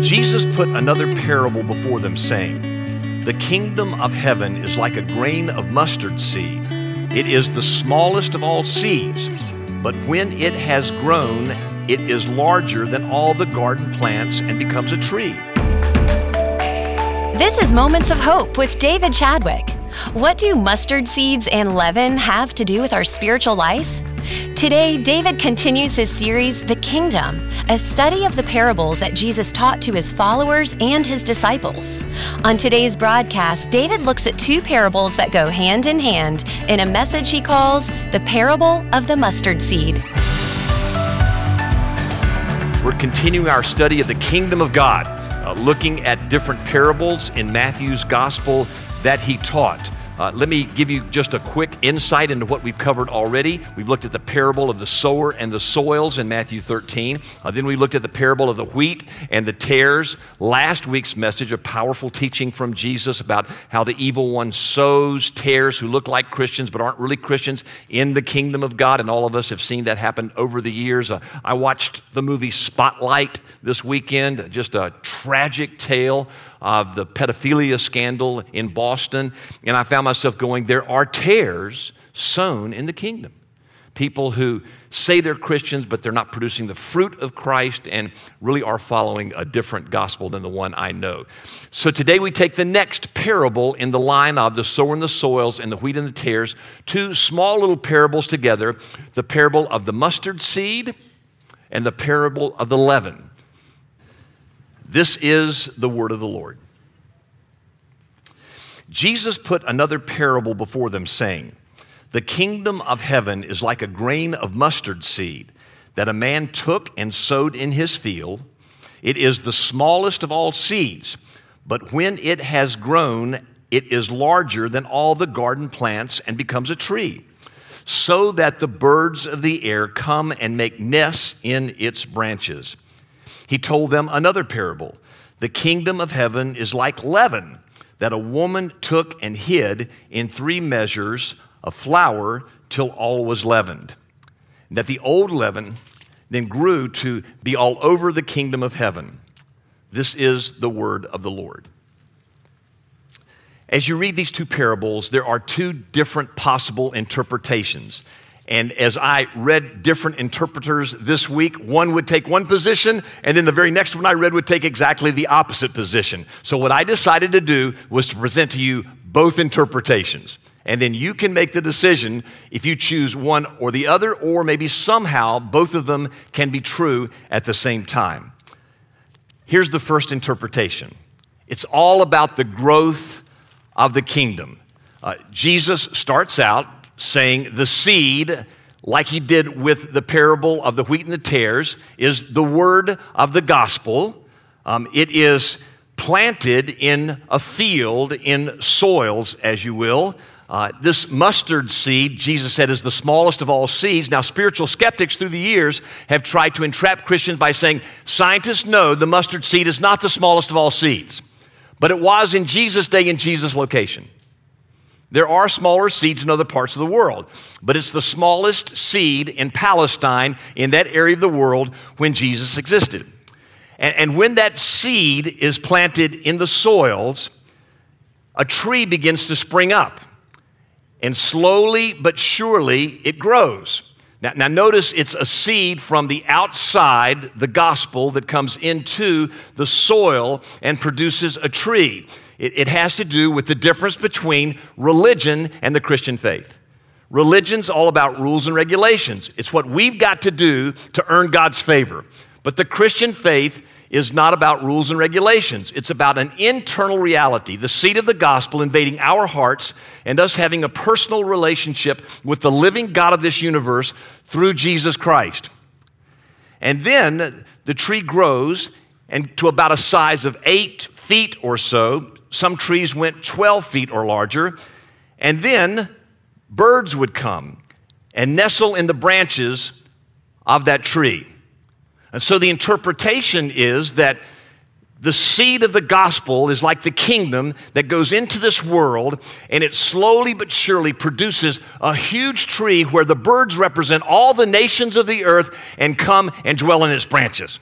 Jesus put another parable before them, saying, The kingdom of heaven is like a grain of mustard seed. It is the smallest of all seeds, but when it has grown, it is larger than all the garden plants and becomes a tree. This is Moments of Hope with David Chadwick. What do mustard seeds and leaven have to do with our spiritual life? Today, David continues his series, The Kingdom, a study of the parables that Jesus taught to his followers and his disciples. On today's broadcast, David looks at two parables that go hand in hand in a message he calls The Parable of the Mustard Seed. We're continuing our study of the kingdom of God, uh, looking at different parables in Matthew's gospel that he taught. Uh, let me give you just a quick insight into what we've covered already. We've looked at the parable of the sower and the soils in Matthew 13. Uh, then we looked at the parable of the wheat and the tares. Last week's message, a powerful teaching from Jesus about how the evil one sows tares who look like Christians but aren't really Christians in the kingdom of God. And all of us have seen that happen over the years. Uh, I watched the movie Spotlight this weekend, just a tragic tale of the pedophilia scandal in Boston. And I found myself going, there are tares sown in the kingdom. People who say they're Christians, but they're not producing the fruit of Christ and really are following a different gospel than the one I know. So today we take the next parable in the line of the sower and the soils and the wheat and the tares, two small little parables together the parable of the mustard seed and the parable of the leaven. This is the word of the Lord. Jesus put another parable before them, saying, The kingdom of heaven is like a grain of mustard seed that a man took and sowed in his field. It is the smallest of all seeds, but when it has grown, it is larger than all the garden plants and becomes a tree, so that the birds of the air come and make nests in its branches. He told them another parable The kingdom of heaven is like leaven that a woman took and hid in three measures of flour till all was leavened. that the old leaven then grew to be all over the kingdom of heaven. This is the word of the Lord. As you read these two parables, there are two different possible interpretations. And as I read different interpreters this week, one would take one position, and then the very next one I read would take exactly the opposite position. So, what I decided to do was to present to you both interpretations. And then you can make the decision if you choose one or the other, or maybe somehow both of them can be true at the same time. Here's the first interpretation it's all about the growth of the kingdom. Uh, Jesus starts out saying the seed, like he did with the parable of the wheat and the tares, is the word of the gospel. Um, it is planted in a field, in soils, as you will. Uh, this mustard seed, Jesus said, is the smallest of all seeds. Now, spiritual skeptics through the years have tried to entrap Christians by saying scientists know the mustard seed is not the smallest of all seeds, but it was in Jesus' day in Jesus' location. There are smaller seeds in other parts of the world, but it's the smallest seed in Palestine, in that area of the world, when Jesus existed. And, and, when that seed is planted in the soils, a tree begins to spring up. And slowly but surely it grows. Now, now, notice it's a seed from the outside, the gospel, that comes into the soil and produces a tree. It, it has to do with the difference between religion and the Christian faith. Religion's all about rules and regulations. It's what we've got to do to earn God's favor. But the Christian faith is not about rules and regulations. It's about an internal reality, the seed of the gospel invading our hearts and us having a personal relationship with the living God of this universe through Jesus Christ. And then the tree grows and to about a size of eight feet or so, some trees went 12 feet or larger. And then birds would come and nestle in the branches of that tree. And so the interpretation is that the seed of the gospel is like the kingdom that goes into this world and it slowly but surely produces a huge tree where the birds represent all the nations of the earth and come and dwell in its branches.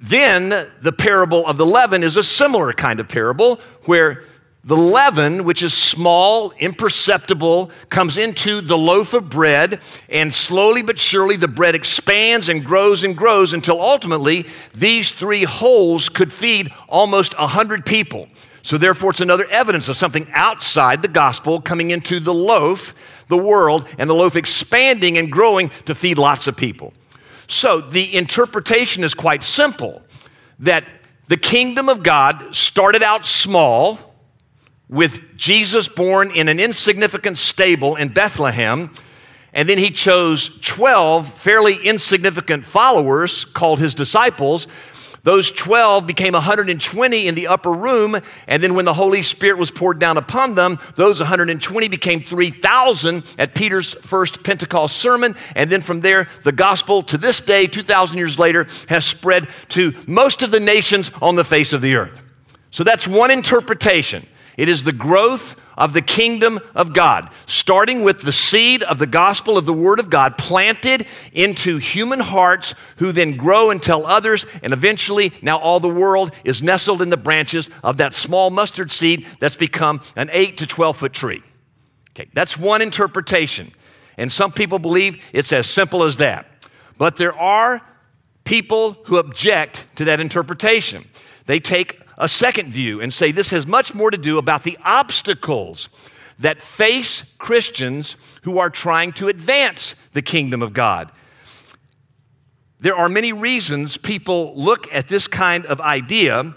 Then the parable of the leaven is a similar kind of parable where the leaven, which is small, imperceptible, comes into the loaf of bread, and slowly but surely the bread expands and grows and grows until ultimately these three holes could feed almost a hundred people. So, therefore, it's another evidence of something outside the gospel coming into the loaf, the world, and the loaf expanding and growing to feed lots of people. So, the interpretation is quite simple that the kingdom of God started out small with Jesus born in an insignificant stable in Bethlehem. And then he chose 12 fairly insignificant followers called his disciples. Those 12 became 120 in the upper room. And then when the Holy Spirit was poured down upon them, those 120 became 3,000 at Peter's first Pentecost sermon. And then from there, the gospel to this day, 2,000 years later, has spread to most of the nations on the face of the earth. So that's one interpretation. It is the growth of the kingdom of God, starting with the seed of the gospel of the Word of God planted into human hearts, who then grow and tell others, and eventually now all the world is nestled in the branches of that small mustard seed that's become an 8 to 12 foot tree. Okay, that's one interpretation. And some people believe it's as simple as that. But there are people who object to that interpretation. They take a second view and say this has much more to do about the obstacles that face Christians who are trying to advance the kingdom of God. There are many reasons people look at this kind of idea.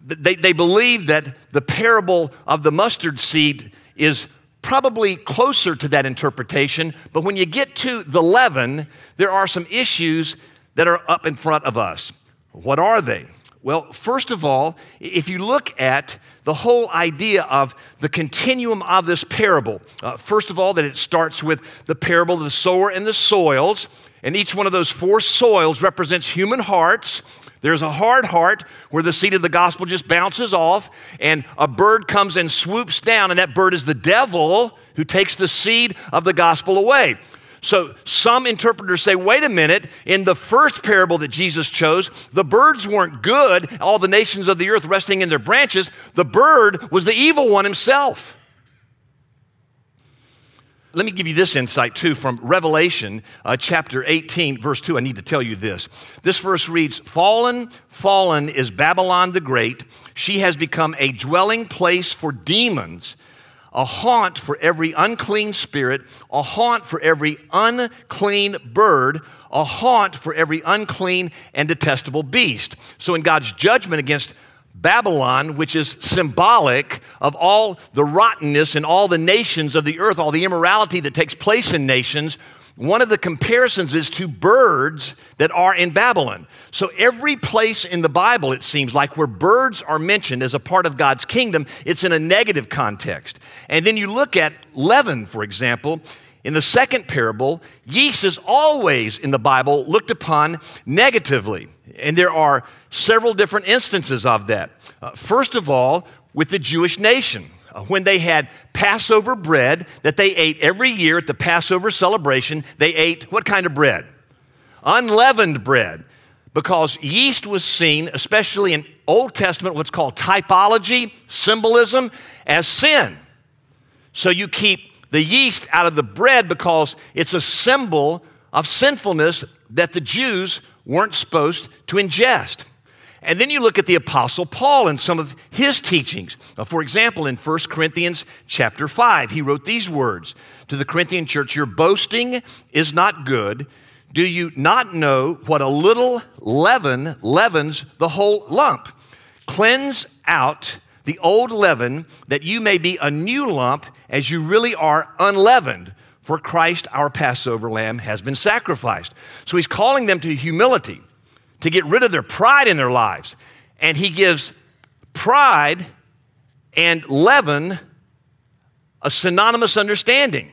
They, they believe that the parable of the mustard seed is probably closer to that interpretation, but when you get to the leaven, there are some issues that are up in front of us. What are they? Well, first of all, if you look at the whole idea of the continuum of this parable, uh, first of all, that it starts with the parable of the sower and the soils, and each one of those four soils represents human hearts. There's a hard heart where the seed of the gospel just bounces off, and a bird comes and swoops down, and that bird is the devil who takes the seed of the gospel away. So some interpreters say, wait a minute, in the first parable that Jesus chose, the birds weren't good, all the nations of the earth resting in their branches. The bird was the evil one himself. Let me give you this insight too from Revelation uh, chapter 18, verse 2. I need to tell you this. This verse reads Fallen, fallen is Babylon the Great. She has become a dwelling place for demons a haunt for every unclean spirit, a haunt for every unclean bird, a haunt for every unclean and detestable beast. So, in God's judgment against Babylon, which is symbolic of all the rottenness in all the nations of the earth, all the immorality that takes place in nations, one of the comparisons is to birds that are in Babylon. So, every place in the Bible, it seems like, where birds are mentioned as a part of God's kingdom, it's in a negative context. And then you look at leaven, for example. In the second parable, yeast is always in the Bible looked upon negatively. And there are several different instances of that. Uh, first of all, with the Jewish nation. When they had Passover bread that they ate every year at the Passover celebration, they ate what kind of bread? Unleavened bread. Because yeast was seen, especially in Old Testament, what's called typology, symbolism, as sin. So you keep the yeast out of the bread because it's a symbol of sinfulness that the Jews weren't supposed to ingest. And then you look at the apostle Paul and some of his teachings. For example, in 1 Corinthians chapter 5, he wrote these words to the Corinthian church, "Your boasting is not good. Do you not know what a little leaven leavens the whole lump? Cleanse out the old leaven that you may be a new lump as you really are unleavened." For Christ, our Passover lamb, has been sacrificed. So he's calling them to humility to get rid of their pride in their lives. And he gives pride and leaven a synonymous understanding.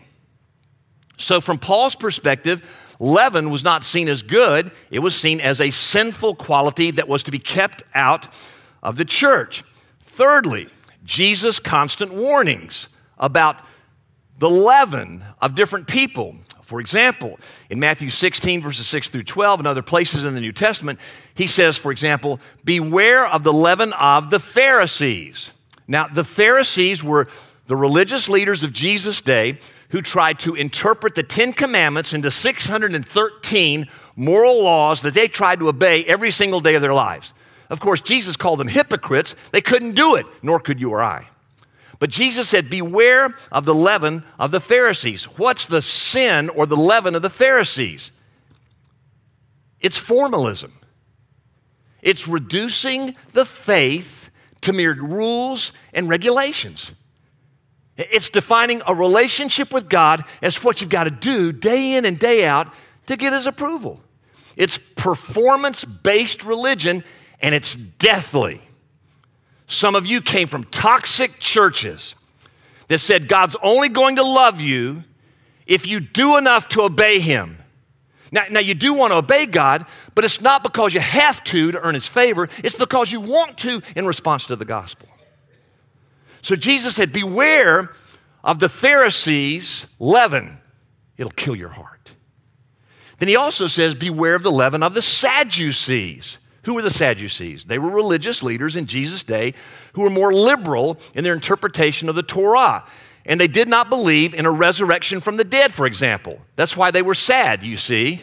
So, from Paul's perspective, leaven was not seen as good, it was seen as a sinful quality that was to be kept out of the church. Thirdly, Jesus' constant warnings about the leaven of different people. For example, in Matthew 16, verses 6 through 12, and other places in the New Testament, he says, for example, Beware of the leaven of the Pharisees. Now, the Pharisees were the religious leaders of Jesus' day who tried to interpret the Ten Commandments into 613 moral laws that they tried to obey every single day of their lives. Of course, Jesus called them hypocrites. They couldn't do it, nor could you or I. But Jesus said, Beware of the leaven of the Pharisees. What's the sin or the leaven of the Pharisees? It's formalism, it's reducing the faith to mere rules and regulations. It's defining a relationship with God as what you've got to do day in and day out to get His approval. It's performance based religion and it's deathly. Some of you came from toxic churches that said God's only going to love you if you do enough to obey Him. Now, now, you do want to obey God, but it's not because you have to to earn His favor, it's because you want to in response to the gospel. So Jesus said, Beware of the Pharisees' leaven, it'll kill your heart. Then he also says, Beware of the leaven of the Sadducees. Who were the Sadducees? They were religious leaders in Jesus' day who were more liberal in their interpretation of the Torah. And they did not believe in a resurrection from the dead, for example. That's why they were sad, you see.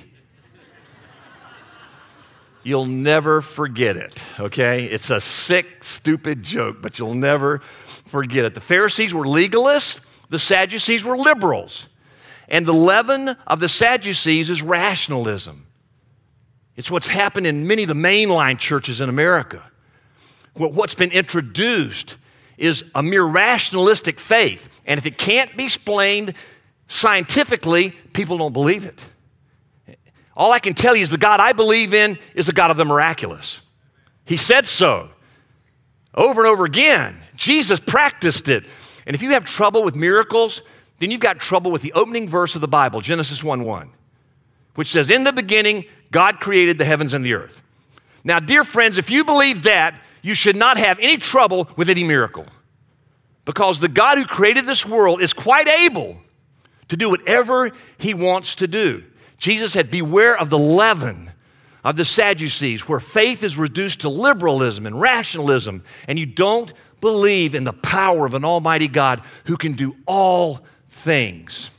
You'll never forget it, okay? It's a sick, stupid joke, but you'll never forget it. The Pharisees were legalists, the Sadducees were liberals. And the leaven of the Sadducees is rationalism. It's what's happened in many of the mainline churches in America. What's been introduced is a mere rationalistic faith. And if it can't be explained scientifically, people don't believe it. All I can tell you is the God I believe in is the God of the miraculous. He said so over and over again. Jesus practiced it. And if you have trouble with miracles, then you've got trouble with the opening verse of the Bible, Genesis 1 1, which says, In the beginning, God created the heavens and the earth. Now, dear friends, if you believe that, you should not have any trouble with any miracle. Because the God who created this world is quite able to do whatever he wants to do. Jesus said, Beware of the leaven of the Sadducees, where faith is reduced to liberalism and rationalism, and you don't believe in the power of an almighty God who can do all things.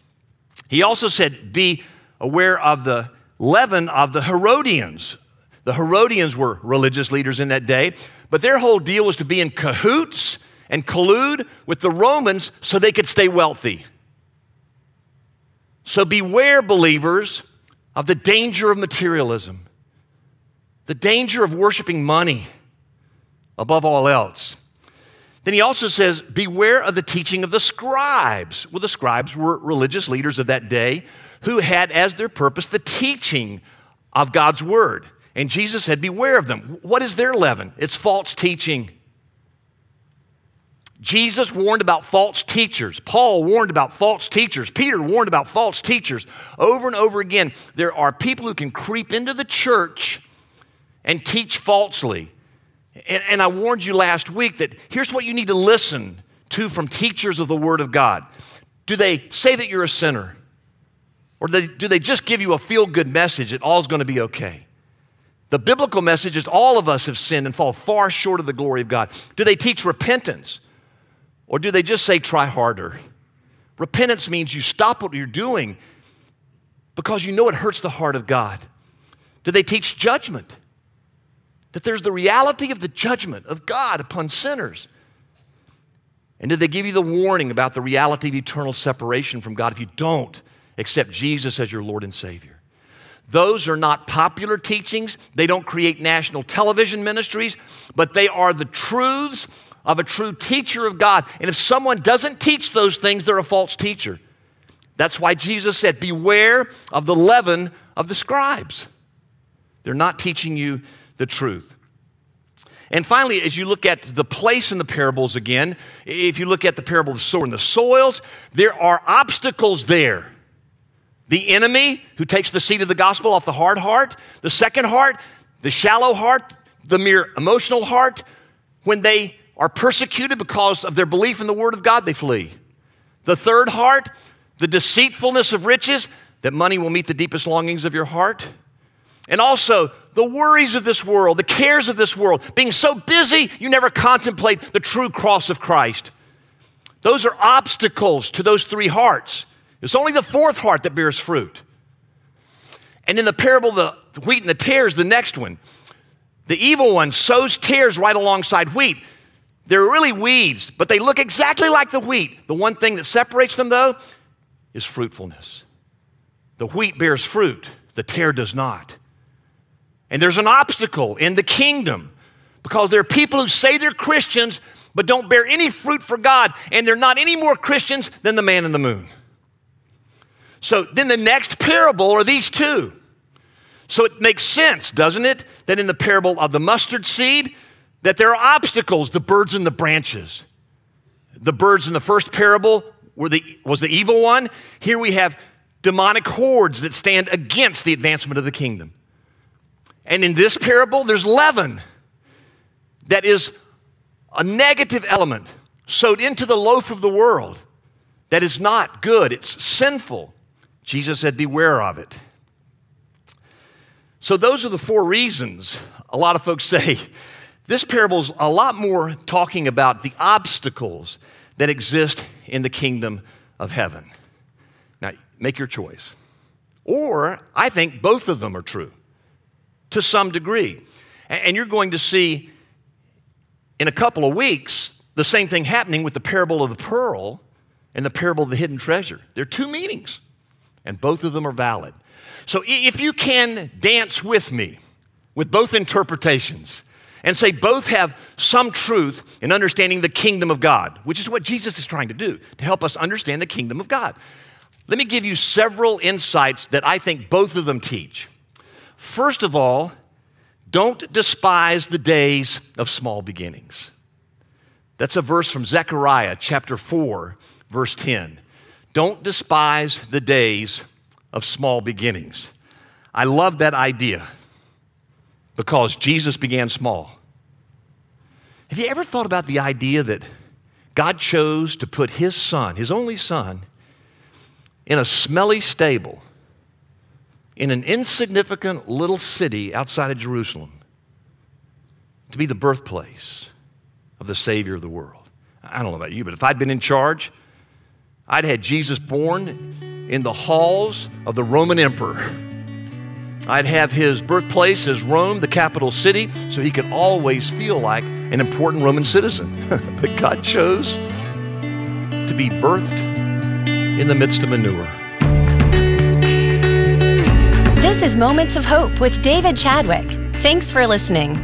He also said, Be aware of the leaven of the Herodians. The Herodians were religious leaders in that day, but their whole deal was to be in cahoots and collude with the Romans so they could stay wealthy. So beware, believers, of the danger of materialism, the danger of worshiping money above all else. Then he also says, Beware of the teaching of the scribes. Well, the scribes were religious leaders of that day who had as their purpose the teaching of God's word. And Jesus said, Beware of them. What is their leaven? It's false teaching. Jesus warned about false teachers. Paul warned about false teachers. Peter warned about false teachers. Over and over again, there are people who can creep into the church and teach falsely. And, and I warned you last week that here's what you need to listen to from teachers of the Word of God. Do they say that you're a sinner? Or do they, just give you a feel good message that all's going to be okay? The biblical message is all of us have sinned and fall far short of the glory of God. Do they teach repentance? Or do they just say try harder? Repentance means you stop what you're doing because you know it hurts the heart of God. Do they teach judgment? that there's the reality of the judgment of God upon sinners. And did they give you the warning about the reality of eternal separation from God if you don't accept Jesus as your Lord and Savior? Those are not popular teachings. They don't create national television ministries, but they are the truths of a true teacher of God. And if someone doesn't teach those things, they're a false teacher. That's why Jesus said, Beware of the leaven of the scribes. They're not teaching you the truth. And finally, as you look at the place in the parables again, if you look at the parable of the sower and the soils, there are obstacles there. The enemy who takes the seed of the gospel off the hard heart, the second heart, the shallow heart, the mere emotional heart, when they are persecuted because of their belief in the word of God, they flee. The third heart, the deceitfulness of riches, that money will meet the deepest longings of your heart. And also the worries of this world, the cares of this world, being so busy you never contemplate the true cross of Christ. Those are obstacles to those three hearts. It's only the fourth heart that bears fruit. And in the parable the wheat and the tares, the next one, the evil one sows tares right alongside wheat. They're really weeds, but they look exactly like the wheat. The one thing that separates them, though, is fruitfulness. The wheat bears fruit, the tare does not. And there's an obstacle in the kingdom because there are people who say they're Christians but don't bear any fruit for God, and they're not any more Christians than the man in the moon. So then the next parable are these two. So it makes sense, doesn't it, that in the parable of the mustard seed, that there are obstacles, the birds and the branches. The birds in the first parable were the, was the evil one. Here we have demonic hordes that stand against the advancement of the kingdom. And in this parable, there's leaven that is a negative element sowed into the loaf of the world that is not good, it's sinful. Jesus said, Beware of it. So, those are the four reasons a lot of folks say this parable is a lot more talking about the obstacles that exist in the kingdom of heaven. Now, make your choice. Or I think both of them are true to some degree. And you're going to see in a couple of weeks the same thing happening with the parable of the pearl and the parable of the hidden treasure. There are two meanings, and both of them are valid. So if you can dance with me with both interpretations and say both have some truth in understanding the kingdom of God, which is what Jesus is trying to do, to help us understand the kingdom of God. Let me give you several insights that I think both of them teach. First of all, don't despise the days of small beginnings. That's a verse from Zechariah chapter 4, verse 10. Don't despise the days of small beginnings. I love that idea because Jesus began small. Have you ever thought about the idea that God chose to put his son, his only son, in a smelly stable in an insignificant little city outside of Jerusalem to be the birthplace of the Savior of the world? I don't know about you, but if I'd been in charge, I'd had Jesus born in the halls of the Roman emperor. I'd have his birthplace as Rome, the capital city, so he could always feel like an important Roman citizen. but God chose to be birthed in the midst of manure. This is Moments of Hope with David Chadwick. Thanks for listening.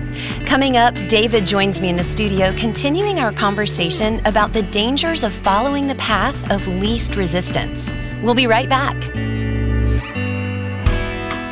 Coming up, David joins me in the studio, continuing our conversation about the dangers of following the path of least resistance. We'll be right back.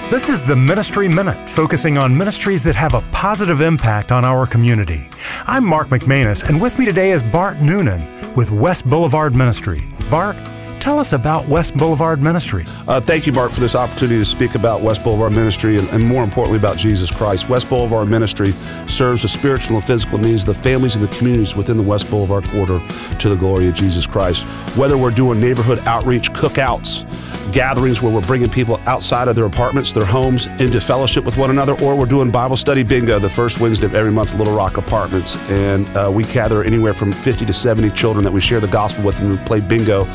This is the Ministry Minute, focusing on ministries that have a positive impact on our community. I'm Mark McManus, and with me today is Bart Noonan with West Boulevard Ministry. Bart, tell us about West Boulevard Ministry. Uh, thank you, Mark, for this opportunity to speak about West Boulevard Ministry and, and, more importantly about Jesus Christ. West Boulevard Ministry serves the spiritual and physical needs of the families and the communities within the West Boulevard corridor to the glory of Jesus Christ. Whether we're doing neighborhood outreach, cookouts, gatherings where we're bringing people outside of their apartments, their homes, into fellowship with one another, or we're doing Bible study bingo the first Wednesday of every month at Little Rock Apartments. And uh, we gather anywhere from 50 to 70 children that we share the gospel with and play bingo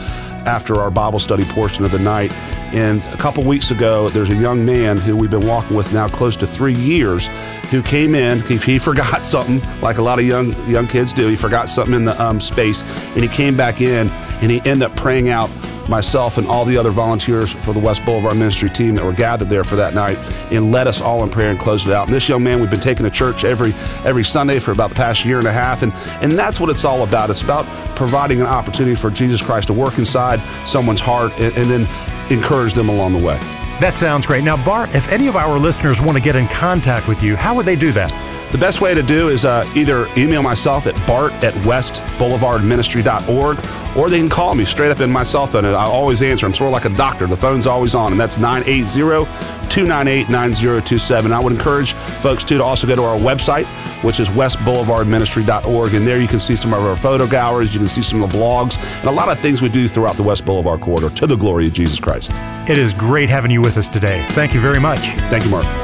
after our Bible study portion of the night. And a couple weeks ago, there's a young man who we've been walking with now close to three years who came in. He, he forgot something, like a lot of young young kids do. He forgot something in the um, space, and he came back in and he ended up praying out myself and all the other volunteers for the West Boulevard Ministry team that were gathered there for that night and led us all in prayer and closed it out. And this young man, we've been taking to church every every Sunday for about the past year and a half, and and that's what it's all about. It's about providing an opportunity for Jesus Christ to work inside someone's heart and, and then encourage them along the way. That sounds great. Now, Bart, if any of our listeners want to get in contact with you, how would they do that? The best way to do is uh, either email myself at bart at westboulevardministry.org or they can call me straight up in my cell phone and I'll always answer. I'm sort of like a doctor. The phone's always on, and that's 980 298 9027. I would encourage folks too to also go to our website, which is westboulevardministry.org. And there you can see some of our photo galleries, you can see some of the blogs, and a lot of things we do throughout the West Boulevard corridor to the glory of Jesus Christ. It is great having you with us today. Thank you very much. Thank you, Mark.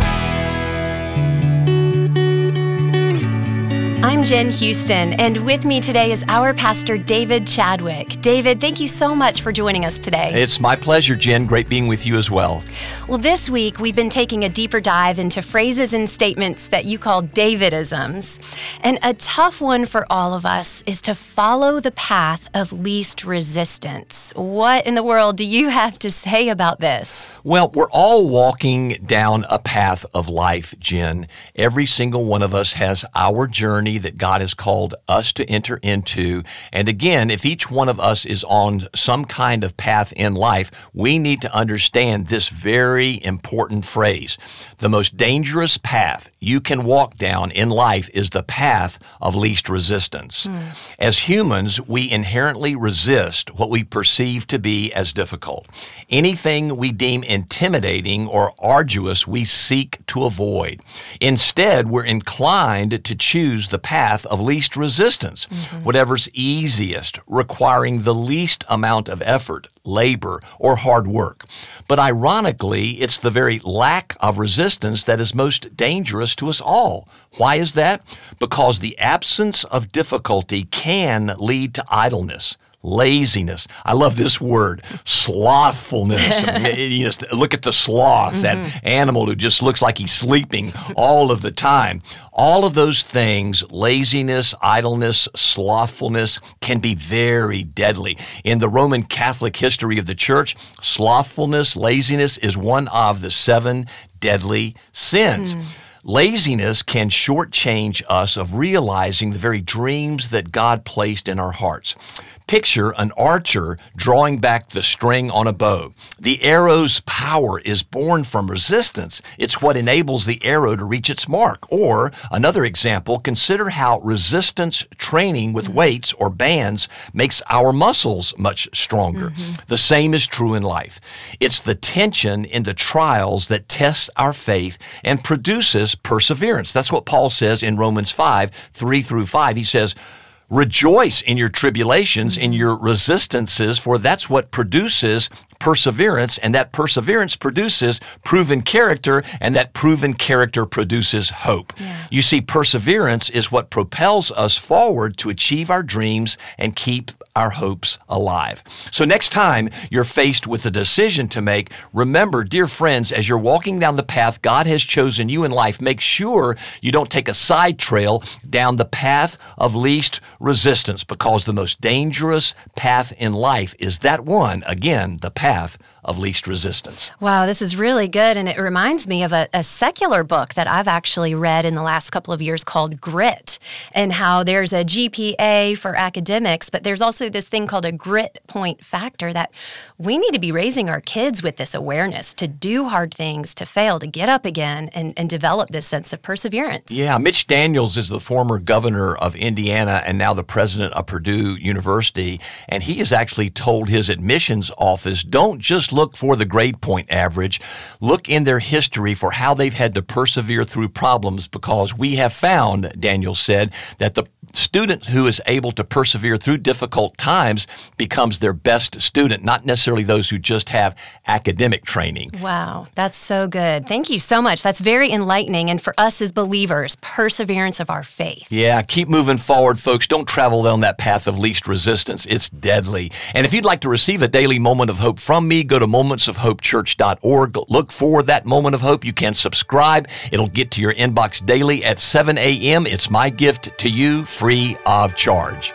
I'm Jen Houston, and with me today is our pastor, David Chadwick. David, thank you so much for joining us today. It's my pleasure, Jen. Great being with you as well. Well, this week we've been taking a deeper dive into phrases and statements that you call Davidisms. And a tough one for all of us is to follow the path of least resistance. What in the world do you have to say about this? Well, we're all walking down a path of life, Jen. Every single one of us has our journey that God has called us to enter into. And again, if each one of us is on some kind of path in life, we need to understand this very important phrase. The most dangerous path you can walk down in life is the path of least resistance. Mm. As humans, we inherently resist what we perceive to be as difficult. Anything we deem intimidating or arduous, we seek to avoid. Instead, we're inclined to choose the path of least resistance, mm-hmm. whatever's easiest, requiring the least amount of effort, labor, or hard work. But ironically, it's the very lack of resistance that is most dangerous to us all. Why is that? Because the absence of difficulty can lead to idleness laziness. I love this word, slothfulness. you just look at the sloth, mm-hmm. that animal who just looks like he's sleeping all of the time. All of those things, laziness, idleness, slothfulness, can be very deadly. In the Roman Catholic history of the church, slothfulness, laziness is one of the seven deadly sins. Mm. Laziness can shortchange us of realizing the very dreams that God placed in our hearts. Picture an archer drawing back the string on a bow. The arrow's power is born from resistance. It's what enables the arrow to reach its mark. Or, another example, consider how resistance training with weights or bands makes our muscles much stronger. Mm-hmm. The same is true in life. It's the tension in the trials that tests our faith and produces perseverance. That's what Paul says in Romans 5 3 through 5. He says, Rejoice in your tribulations, in your resistances, for that's what produces perseverance, and that perseverance produces proven character, and that proven character produces hope. Yeah. You see, perseverance is what propels us forward to achieve our dreams and keep our hopes alive. So, next time you're faced with a decision to make, remember, dear friends, as you're walking down the path God has chosen you in life, make sure you don't take a side trail down the path of least resistance because the most dangerous path in life is that one, again, the path of least resistance. Wow, this is really good. And it reminds me of a, a, secular book that I've actually read in the last couple of years called Grit, and how there's a GPA for academics, but there's also this thing called a grit point factor that we need to be raising our kids with this awareness to do hard things, to fail, to get up again, and, and develop this sense of perseverance. Yeah, Mitch Daniels is the former governor of Indiana and now the president of Purdue University. And he has actually told his admissions office don't just look for the grade point average, look in their history for how they've had to persevere through problems because we have found, Daniel said, that the student who is able to persevere through difficult times becomes their best student, not necessarily those who just have academic training. Wow, that's so good. Thank you so much. That's very enlightening. And for us as believers, perseverance of our faith. Yeah, keep moving forward, folks. Don't travel down that path of least resistance, it's deadly. And if you'd like to receive a daily moment of hope from me, go to momentsofhopechurch.org. Look for that moment of hope. You can subscribe, it'll get to your inbox daily at 7 a.m. It's my gift to you free of charge.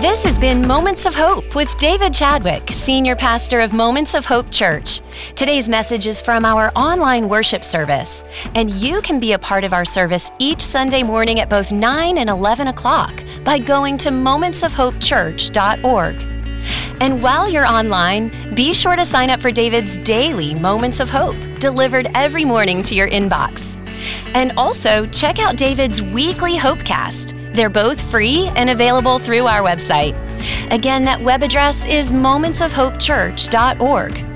This has been Moments of Hope with David Chadwick, Senior Pastor of Moments of Hope Church. Today's message is from our online worship service, and you can be a part of our service each Sunday morning at both 9 and 11 o'clock by going to momentsofhopechurch.org. And while you're online, be sure to sign up for David's daily Moments of Hope, delivered every morning to your inbox. And also, check out David's weekly Hopecast. They're both free and available through our website. Again, that web address is momentsofhopechurch.org.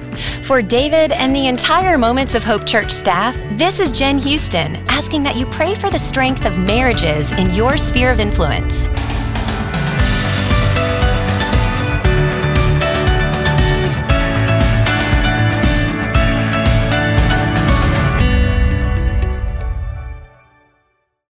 For David and the entire Moments of Hope Church staff, this is Jen Houston asking that you pray for the strength of marriages in your sphere of influence.